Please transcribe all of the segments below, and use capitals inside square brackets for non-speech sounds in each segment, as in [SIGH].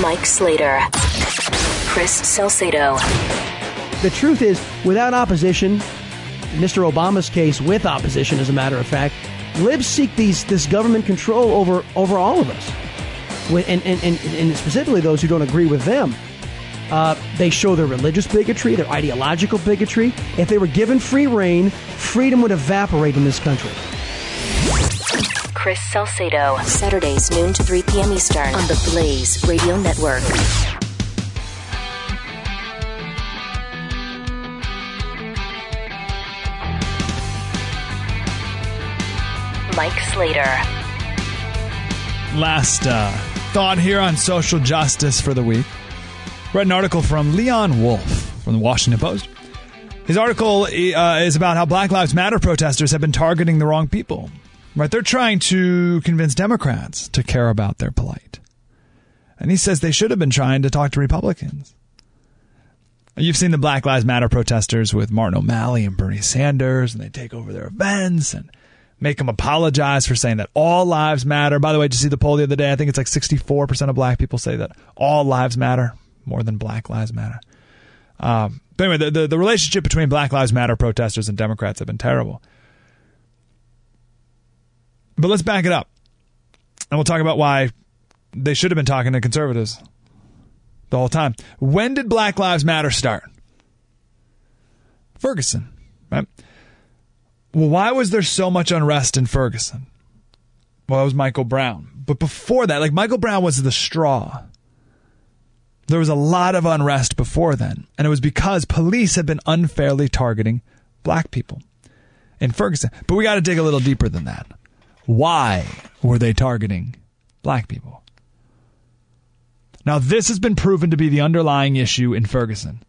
Mike Slater, Chris Salcedo. The truth is, without opposition, Mr. Obama's case with opposition, as a matter of fact, libs seek these this government control over over all of us, and and, and, and specifically those who don't agree with them. Uh, they show their religious bigotry, their ideological bigotry. If they were given free reign, freedom would evaporate in this country. Chris Salcedo, Saturdays, noon to 3 p.m. Eastern on the Blaze Radio Network. Mike Slater. Last uh, thought here on social justice for the week. Read an article from Leon Wolf from the Washington Post. His article uh, is about how Black Lives Matter protesters have been targeting the wrong people. Right? They're trying to convince Democrats to care about their plight. And he says they should have been trying to talk to Republicans. You've seen the Black Lives Matter protesters with Martin O'Malley and Bernie Sanders, and they take over their events and make them apologize for saying that all lives matter. By the way, did you see the poll the other day? I think it's like 64% of black people say that all lives matter more than Black Lives Matter. Um, but anyway, the, the, the relationship between Black Lives Matter protesters and Democrats have been terrible. But let's back it up. And we'll talk about why they should have been talking to conservatives the whole time. When did Black Lives Matter start? Ferguson, right? Well, why was there so much unrest in Ferguson? Well, it was Michael Brown. But before that, like Michael Brown was the straw. There was a lot of unrest before then, and it was because police had been unfairly targeting black people in Ferguson. But we got to dig a little deeper than that. Why were they targeting black people? Now, this has been proven to be the underlying issue in Ferguson.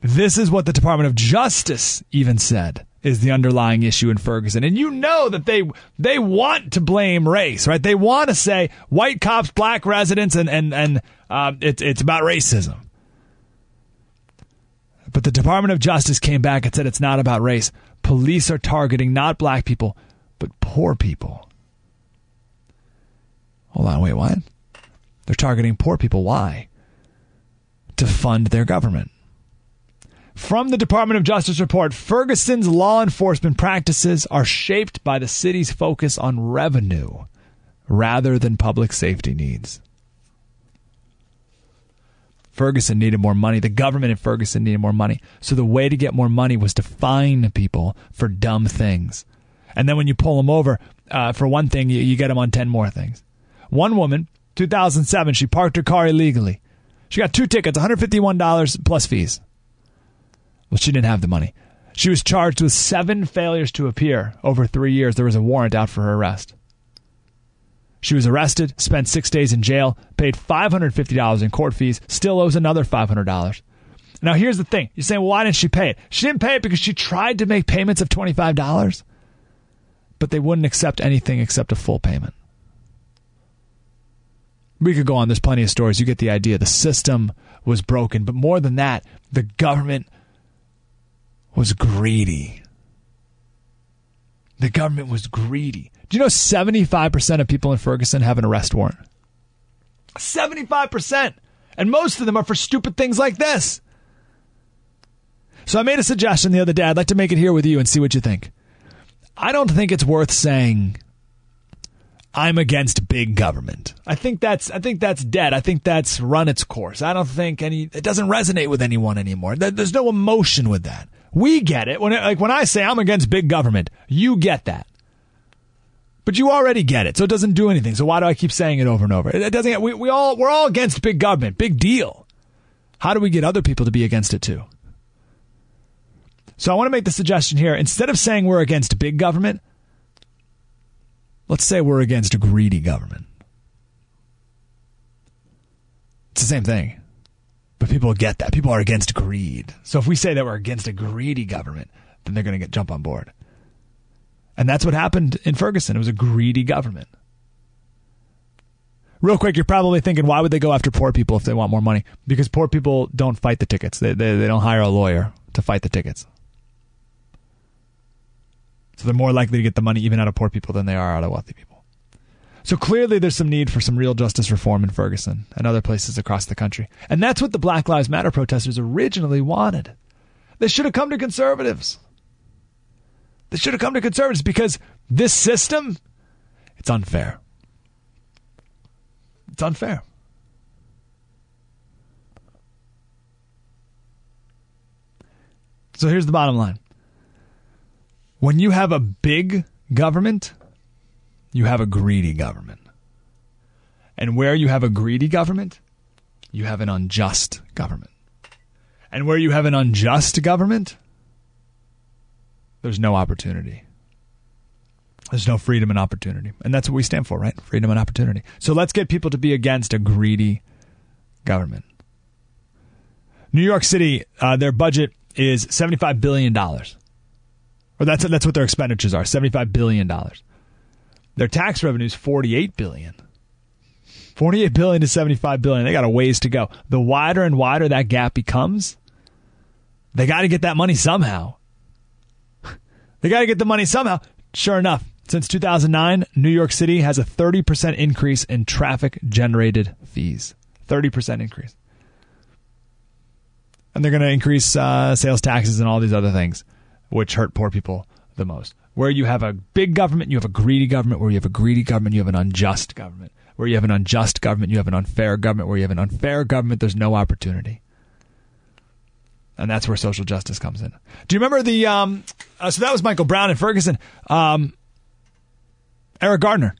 This is what the Department of Justice even said is the underlying issue in Ferguson. And you know that they they want to blame race, right? They want to say white cops, black residents, and and and uh, it's it's about racism. But the Department of Justice came back and said it's not about race. Police are targeting not black people, but poor people. Hold on, wait, what? They're targeting poor people. Why? To fund their government. From the Department of Justice report, Ferguson's law enforcement practices are shaped by the city's focus on revenue rather than public safety needs. Ferguson needed more money. The government in Ferguson needed more money. So the way to get more money was to fine people for dumb things. And then when you pull them over uh, for one thing, you, you get them on 10 more things. One woman, 2007, she parked her car illegally. She got two tickets, $151 plus fees. Well, she didn't have the money. She was charged with seven failures to appear over three years. There was a warrant out for her arrest. She was arrested, spent six days in jail, paid $550 in court fees, still owes another $500. Now, here's the thing. You're saying, well, why didn't she pay it? She didn't pay it because she tried to make payments of $25, but they wouldn't accept anything except a full payment. We could go on. There's plenty of stories. You get the idea. The system was broken. But more than that, the government was greedy. The government was greedy. Do you know 75% of people in Ferguson have an arrest warrant? 75%. And most of them are for stupid things like this. So I made a suggestion the other day. I'd like to make it here with you and see what you think. I don't think it's worth saying I'm against big government. I think that's I think that's dead. I think that's run its course. I don't think any it doesn't resonate with anyone anymore. There's no emotion with that. We get it. When like when I say I'm against big government, you get that. But you already get it, so it doesn't do anything. So why do I keep saying it over and over? It, it doesn't. We, we all we're all against big government. Big deal. How do we get other people to be against it too? So I want to make the suggestion here. Instead of saying we're against big government, let's say we're against greedy government. It's the same thing. People get that. People are against greed. So if we say that we're against a greedy government, then they're going to get jump on board. And that's what happened in Ferguson. It was a greedy government. Real quick, you're probably thinking, why would they go after poor people if they want more money? Because poor people don't fight the tickets. They, they, they don't hire a lawyer to fight the tickets. So they're more likely to get the money even out of poor people than they are out of wealthy people. So clearly, there's some need for some real justice reform in Ferguson and other places across the country. And that's what the Black Lives Matter protesters originally wanted. They should have come to conservatives. They should have come to conservatives because this system, it's unfair. It's unfair. So here's the bottom line. When you have a big government, you have a greedy government. And where you have a greedy government, you have an unjust government. And where you have an unjust government, there's no opportunity. There's no freedom and opportunity. And that's what we stand for, right? Freedom and opportunity. So let's get people to be against a greedy government. New York City, uh, their budget is $75 billion. Or that's, that's what their expenditures are $75 billion. Their tax revenue is 48 billion. 48 billion to 75 billion. They got a ways to go. The wider and wider that gap becomes, they got to get that money somehow. [LAUGHS] they got to get the money somehow. Sure enough, since 2009, New York City has a 30% increase in traffic generated fees. 30% increase. And they're going to increase uh, sales taxes and all these other things, which hurt poor people the most. Where you have a big government, you have a greedy government. Where you have a greedy government, you have an unjust government. Where you have an unjust government, you have an unfair government. Where you have an unfair government, there's no opportunity. And that's where social justice comes in. Do you remember the? Um, uh, so that was Michael Brown and Ferguson. Um, Eric Gardner.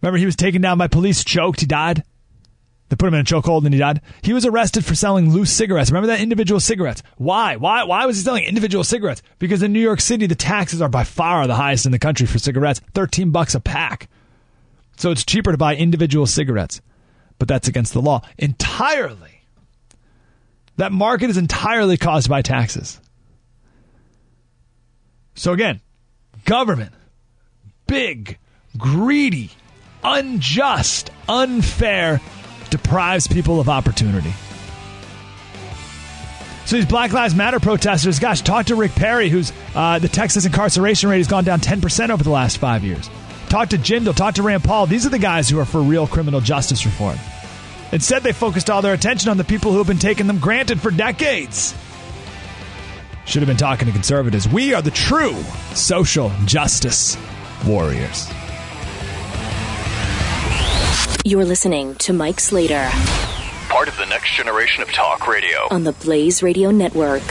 Remember, he was taken down by police, choked, he died. They put him in a chokehold and he died. He was arrested for selling loose cigarettes. Remember that individual cigarettes? Why? Why? Why was he selling individual cigarettes? Because in New York City, the taxes are by far the highest in the country for cigarettes. Thirteen bucks a pack. So it's cheaper to buy individual cigarettes. But that's against the law entirely. That market is entirely caused by taxes. So again, government, big, greedy, unjust, unfair, deprives people of opportunity. So these Black Lives Matter protesters, gosh, talk to Rick Perry, who's uh, the Texas incarceration rate has gone down 10% over the last five years. Talk to Jindal, talk to Rand Paul. These are the guys who are for real criminal justice reform. Instead, they focused all their attention on the people who have been taking them granted for decades. Should have been talking to conservatives. We are the true social justice warriors. You're listening to Mike Slater Part of the next generation of talk radio. on the Blaze Radio Network.